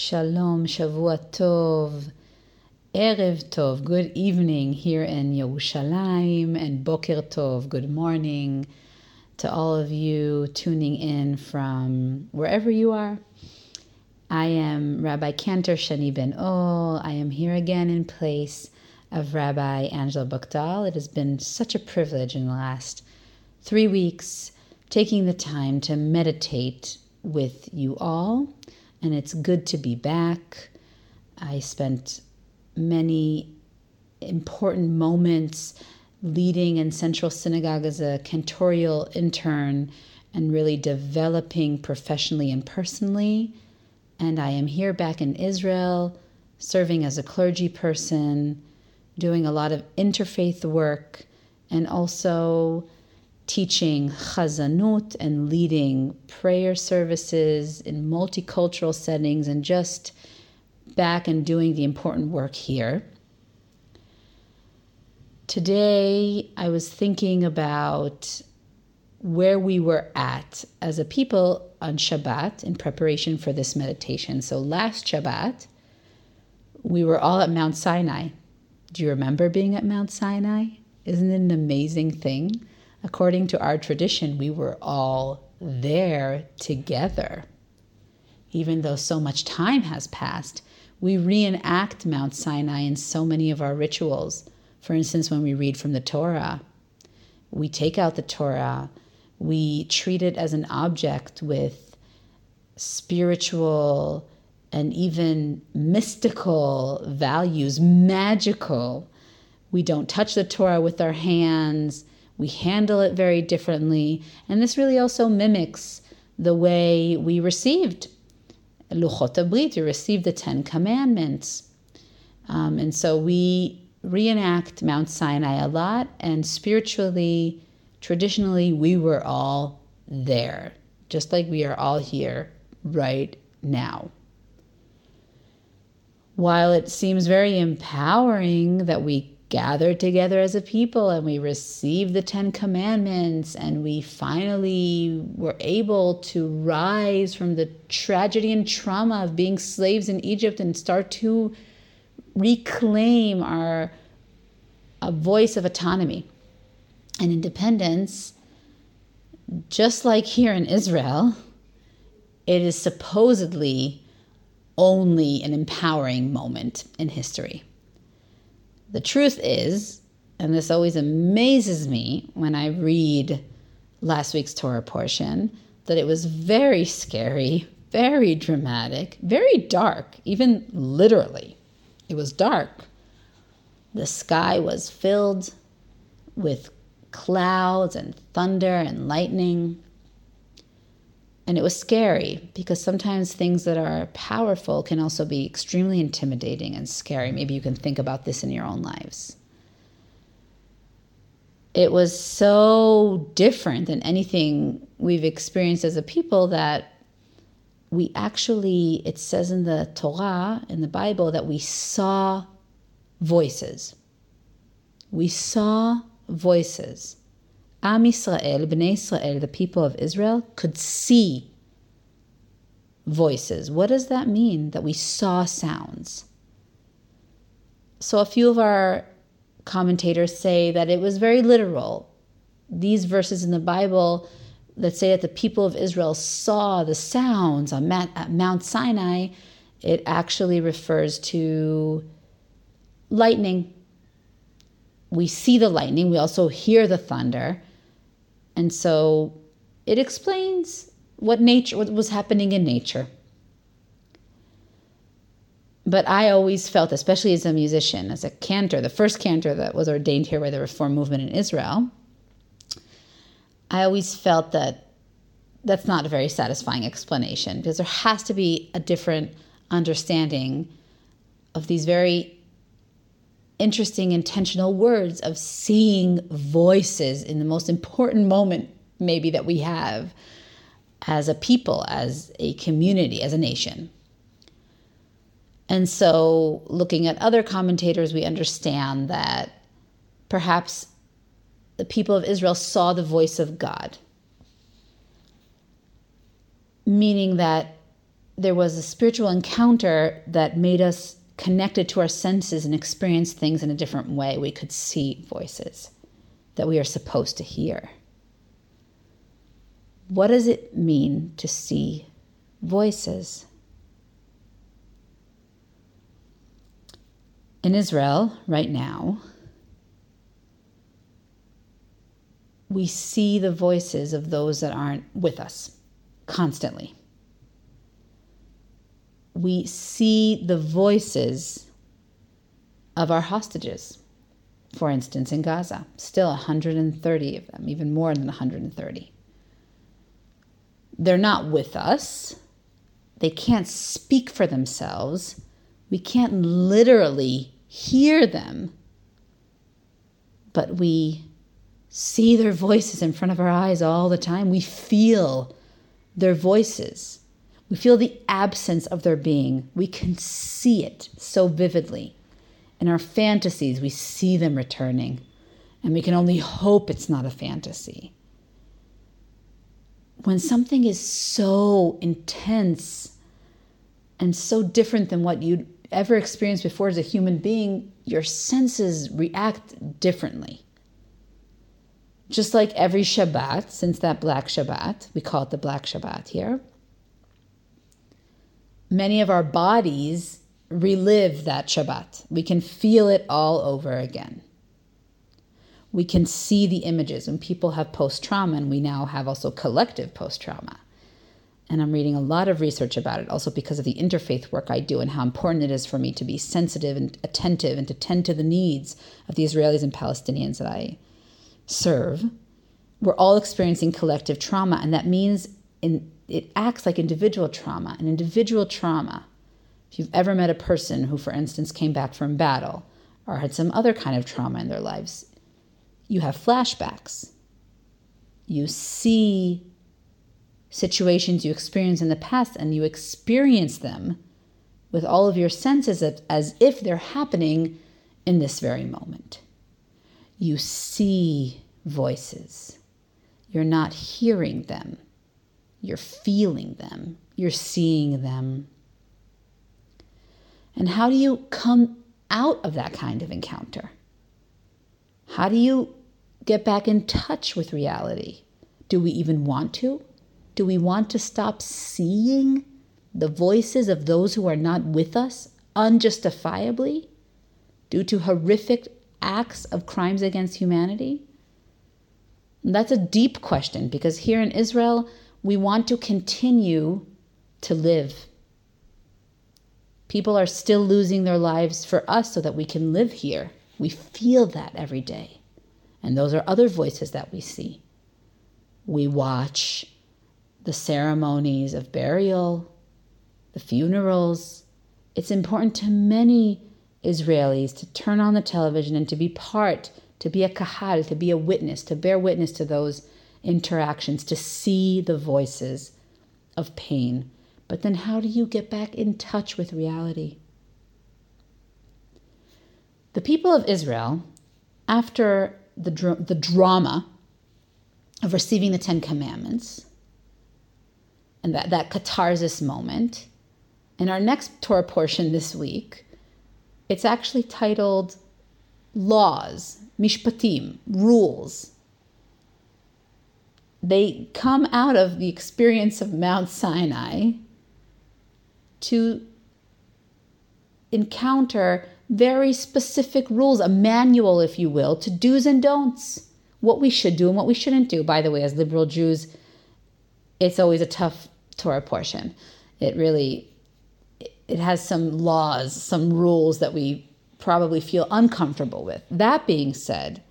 Shalom, Shavua Tov, Erev Tov, good evening here in Yerushalayim, and Boker Tov, good morning to all of you tuning in from wherever you are. I am Rabbi Cantor Shani Ben-Or. I am here again in place of Rabbi Angela Buchdahl. It has been such a privilege in the last three weeks taking the time to meditate with you all and it's good to be back. I spent many important moments leading in Central Synagogue as a cantorial intern and really developing professionally and personally. And I am here back in Israel, serving as a clergy person, doing a lot of interfaith work, and also teaching chazanut and leading prayer services in multicultural settings and just back and doing the important work here. Today, I was thinking about where we were at as a people on Shabbat in preparation for this meditation. So, last Shabbat, we were all at Mount Sinai. Do you remember being at Mount Sinai? Isn't it an amazing thing? According to our tradition, we were all there together. Even though so much time has passed, we reenact Mount Sinai in so many of our rituals. For instance, when we read from the Torah, we take out the Torah, we treat it as an object with spiritual and even mystical values, magical. We don't touch the Torah with our hands we handle it very differently. And this really also mimics the way we received Luchot Abrit, we received the Ten Commandments. Um, and so we reenact Mount Sinai a lot, and spiritually, traditionally, we were all there, just like we are all here right now. While it seems very empowering that we gathered together as a people and we received the Ten Commandments and we finally were able to rise from the tragedy and trauma of being slaves in Egypt and start to reclaim our a voice of autonomy and independence. Just like here in Israel, it is supposedly only an empowering moment in history. The truth is, and this always amazes me when I read last week's Torah portion, that it was very scary, very dramatic, very dark, even literally. It was dark. The sky was filled with clouds and thunder and lightning. And it was scary because sometimes things that are powerful can also be extremely intimidating and scary. Maybe you can think about this in your own lives. It was so different than anything we've experienced as a people that we actually, it says in the Torah, in the Bible, that we saw voices. We saw voices. Am Israel, Bnei Israel, the people of Israel, could see voices. What does that mean that we saw sounds? So, a few of our commentators say that it was very literal. These verses in the Bible that say that the people of Israel saw the sounds on Mount Sinai, it actually refers to lightning. We see the lightning, we also hear the thunder. And so it explains what nature what was happening in nature. But I always felt, especially as a musician, as a cantor, the first cantor that was ordained here by the Reform movement in Israel, I always felt that that's not a very satisfying explanation because there has to be a different understanding of these very interesting intentional words of seeing voices in the most important moment maybe that we have as a people as a community as a nation. And so looking at other commentators we understand that perhaps the people of Israel saw the voice of God meaning that there was a spiritual encounter that made us connected to our senses and experience things in a different way. We could see voices that we are supposed to hear. What does it mean to see voices? In Israel, right now, we see the voices of those that aren't with us constantly. We see the voices of our hostages, for instance, in Gaza, still 130 of them, even more than 130. They're not with us. They can't speak for themselves. We can't literally hear them, but we see their voices in front of our eyes all the time. We feel their voices. We feel the absence of their being. We can see it so vividly. In our fantasies, we see them returning, and we can only hope it's not a fantasy. When something is so intense and so different than what you'd ever experienced before as a human being, your senses react differently. Just like every Shabbat, since that Black Shabbat, we call it the Black Shabbat here, many of our bodies relive that Shabbat. We can feel it all over again. We can see the images. When people have post trauma, and we now have also collective post trauma, and I'm reading a lot of research about it, also because of the interfaith work I do and how important it is for me to be sensitive and attentive and to tend to the needs of the Israelis and Palestinians that I serve. We're all experiencing collective trauma, and that means in, it acts like individual trauma. And individual trauma, if you've ever met a person who, for instance, came back from battle or had some other kind of trauma in their lives, you have flashbacks. You see situations you experienced in the past and you experience them with all of your senses as if they're happening in this very moment. You see voices. You're not hearing them. You're feeling them. You're seeing them. And how do you come out of that kind of encounter? How do you get back in touch with reality? Do we even want to? Do we want to stop seeing the voices of those who are not with us unjustifiably due to horrific acts of crimes against humanity? That's a deep question because here in Israel, we want to continue to live. People are still losing their lives for us so that we can live here. We feel that every day. And those are other voices that we see. We watch the ceremonies of burial, the funerals. It's important to many Israelis to turn on the television and to be part, to be a kahal, to be a witness, to bear witness to those interactions, to see the voices of pain. But then, how do you get back in touch with reality? The people of Israel, after the, dr- the drama of receiving the Ten Commandments, and that, that catharsis moment. In our next Torah portion this week, it's actually titled Laws, Mishpatim, Rules. They come out of the experience of Mount Sinai to encounter very specific rules, a manual, if you will, to do's and don'ts, what we should do and what we shouldn't do. By the way, as liberal Jews, it's always a tough Torah portion. It really it has some laws, some rules that we probably feel uncomfortable with. That being said,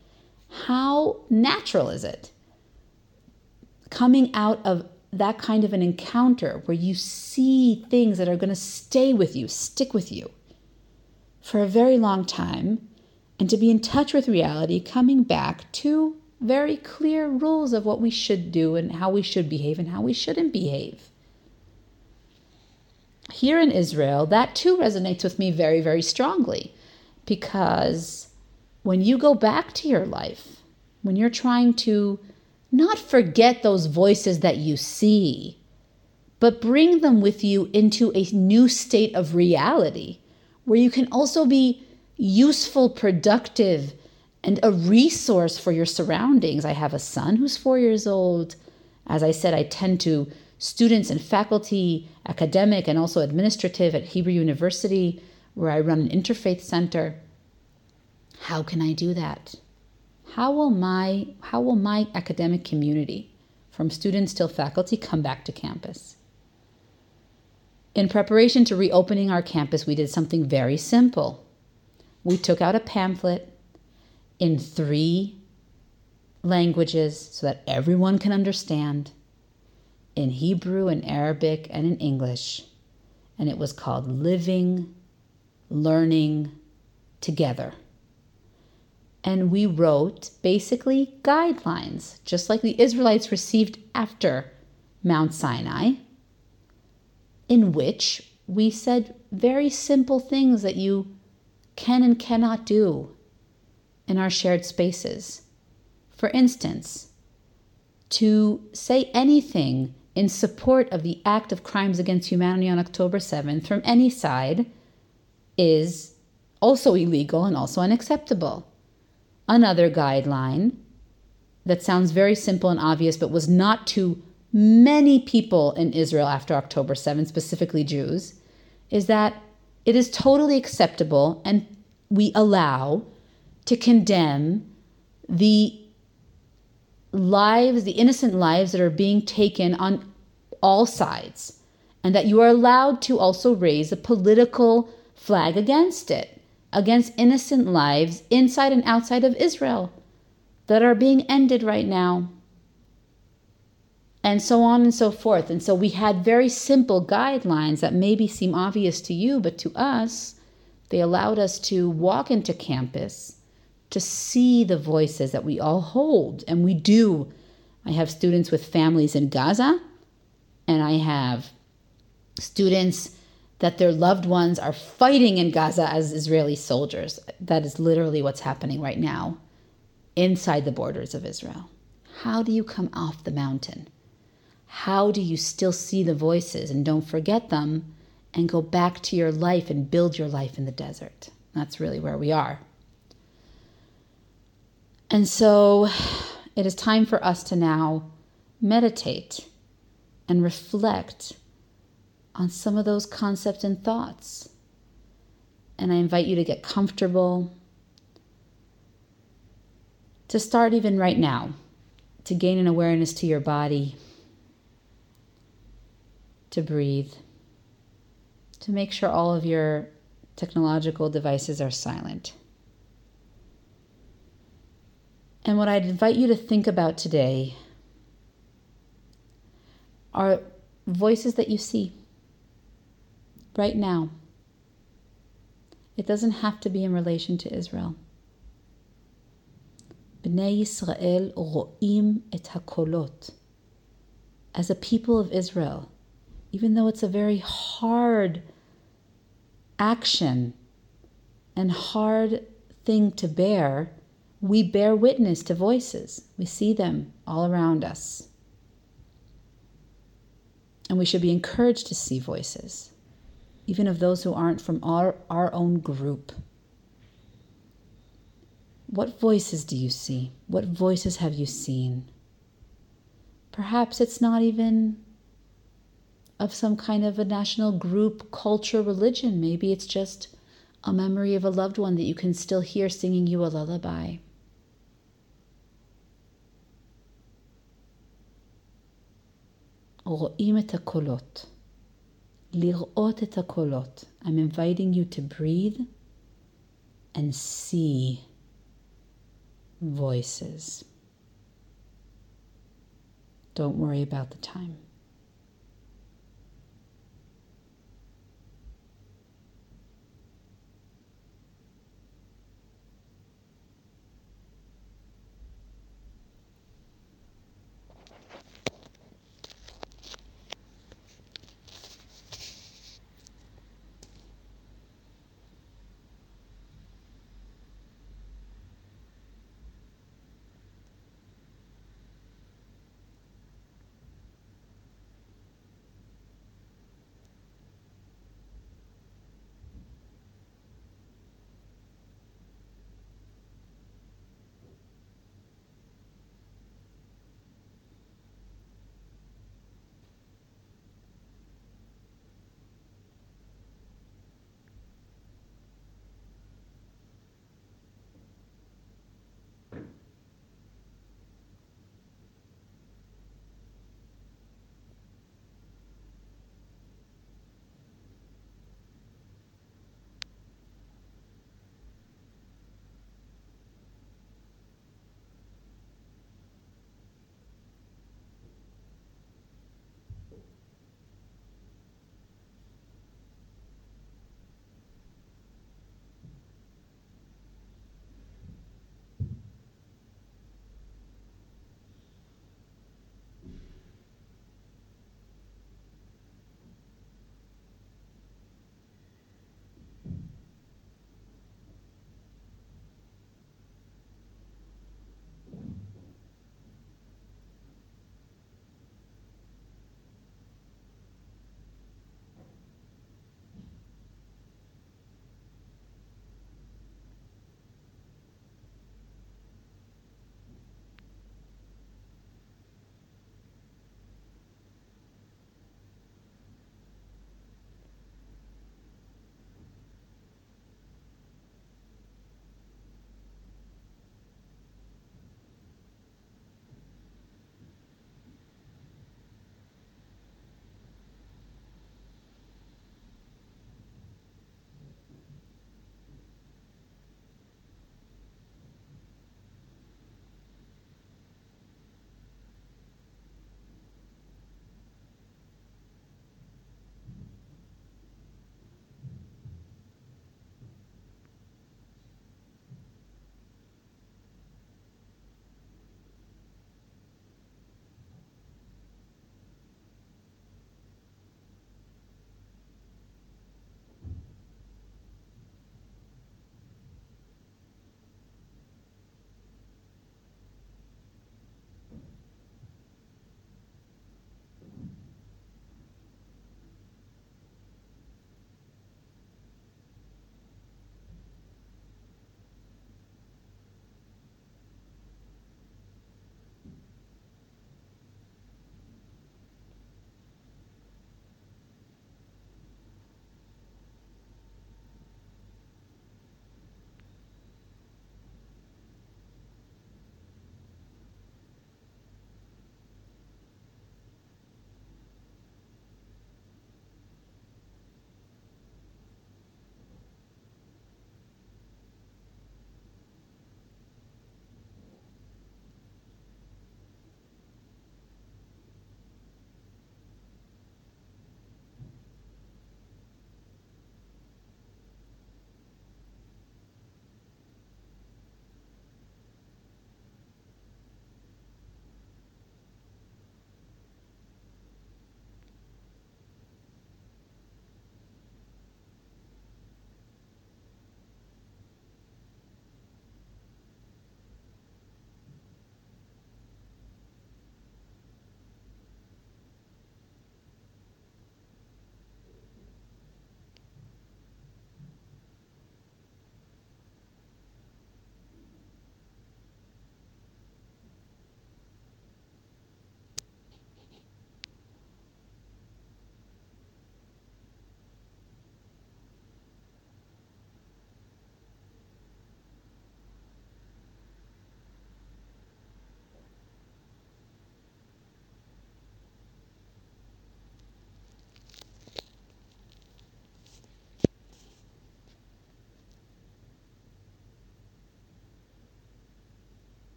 how natural is it coming out of that kind of an encounter where you see things that are going to stay with you, stick with you for a very long time, and to be in touch with reality, coming back to very clear rules of what we should do and how we should behave and how we shouldn't behave. Here in Israel, that too resonates with me very, very strongly because when you go back to your life, when you're trying to not forget those voices that you see, but bring them with you into a new state of reality where you can also be useful, productive, and a resource for your surroundings. I have a son who's four years old. As I said, I tend to students and faculty, academic and also administrative at Hebrew University, where I run an interfaith center. How can I do that? How will my how will my academic community, from students till faculty, come back to campus? In preparation to reopening our campus, we did something very simple. We took out a pamphlet in three languages so that everyone can understand in Hebrew and Arabic and in English. And it was called Living, Learning Together. And we wrote basically guidelines, just like the Israelites received after Mount Sinai in which we said very simple things that you can and cannot do in our shared spaces. For instance, to say anything in support of the act of crimes against humanity on October 7th from any side is also illegal and also unacceptable. Another guideline that sounds very simple and obvious but was not to many people in Israel after October 7, specifically Jews, is that it is totally acceptable and we allow to condemn the lives, the innocent lives that are being taken on all sides, and that you are allowed to also raise a political flag against it, against innocent lives inside and outside of Israel that are being ended right now and so on and so forth. And so we had very simple guidelines that maybe seem obvious to you, but to us, they allowed us to walk into campus to see the voices that we all hold, and we do. I have students with families in Gaza, and I have students that their loved ones are fighting in Gaza as Israeli soldiers. That is literally what's happening right now inside the borders of Israel. How do you come off the mountain? how do you still see the voices and don't forget them and go back to your life and build your life in the desert? That's really where we are. And so it is time for us to now meditate and reflect on some of those concepts and thoughts. And I invite you to get comfortable, to start even right now, to gain an awareness to your body to breathe, to make sure all of your technological devices are silent. And what I'd invite you to think about today are voices that you see right now. It doesn't have to be in relation to Israel. Bnei Yisrael ro'im et hakolot. As a people of Israel, even though it's a very hard action and hard thing to bear, we bear witness to voices. We see them all around us. And we should be encouraged to see voices, even of those who aren't from our, our own group. What voices do you see? What voices have you seen? Perhaps it's not even of some kind of a national group, culture, religion. Maybe it's just a memory of a loved one that you can still hear singing you a lullaby. רואים את הקולות. לראות את הקולות. I'm inviting you to breathe and see voices. Don't worry about the time.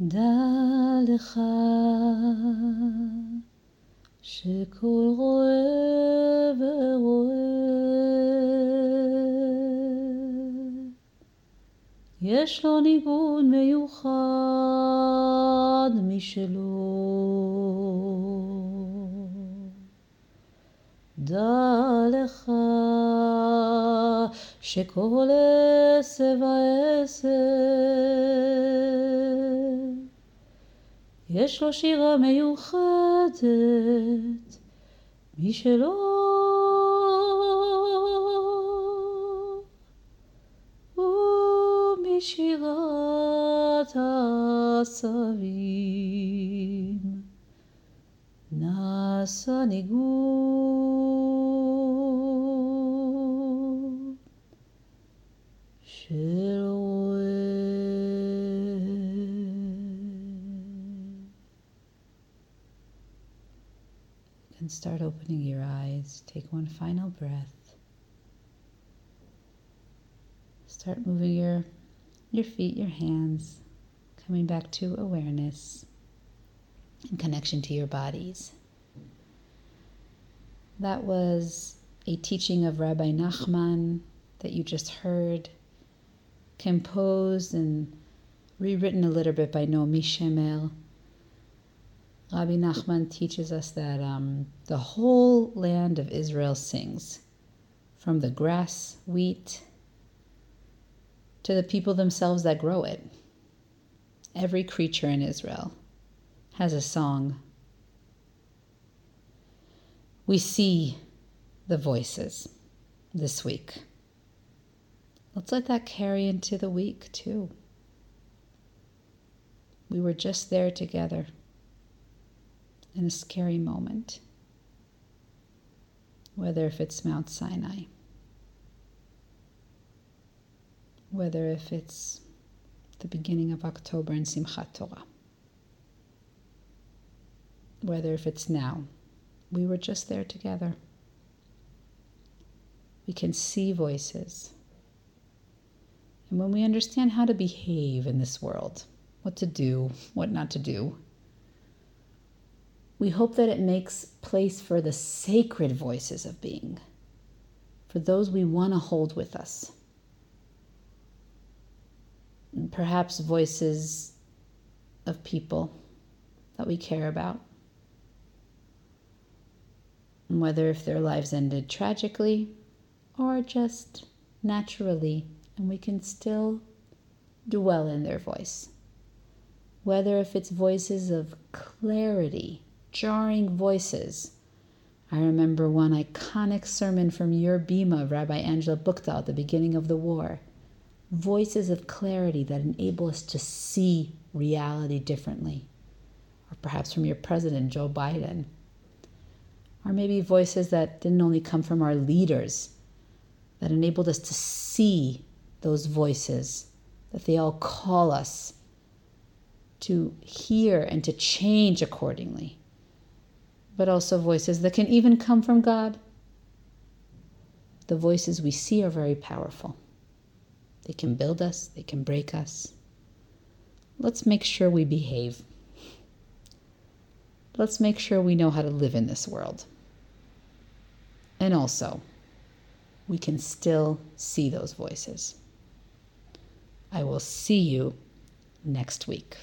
דע לך שכל רואה ורואה יש לו ניגון מיוחד משלו. דע לך שכל עשב ועשב יש לו שירה מיוחדת משלו. ומשירת העשבים נעשה ניגון start opening your eyes. Take one final breath. Start moving your your feet, your hands, coming back to awareness and connection to your bodies. That was a teaching of Rabbi Nachman that you just heard, composed and rewritten a little bit by Naomi Shemer. Rabbi Nachman teaches us that um, the whole land of Israel sings, from the grass, wheat, to the people themselves that grow it. Every creature in Israel has a song. We see the voices this week. Let's let that carry into the week too. We were just there together in a scary moment, whether if it's Mount Sinai, whether if it's the beginning of October in Simchat Torah, whether if it's now. We were just there together. We can see voices. And when we understand how to behave in this world, what to do, what not to do, we hope that it makes place for the sacred voices of being, for those we want to hold with us. Perhaps voices of people that we care about, whether if their lives ended tragically or just naturally, and we can still dwell in their voice. Whether if it's voices of clarity jarring voices. I remember one iconic sermon from Your Bima, Rabbi Angela Buchdahl, at the beginning of the war. Voices of clarity that enable us to see reality differently. Or perhaps from your president, Joe Biden. Or maybe voices that didn't only come from our leaders, that enabled us to see those voices, that they all call us to hear and to change accordingly but also voices that can even come from God. The voices we see are very powerful. They can build us, they can break us. Let's make sure we behave. Let's make sure we know how to live in this world. And also, we can still see those voices. I will see you next week.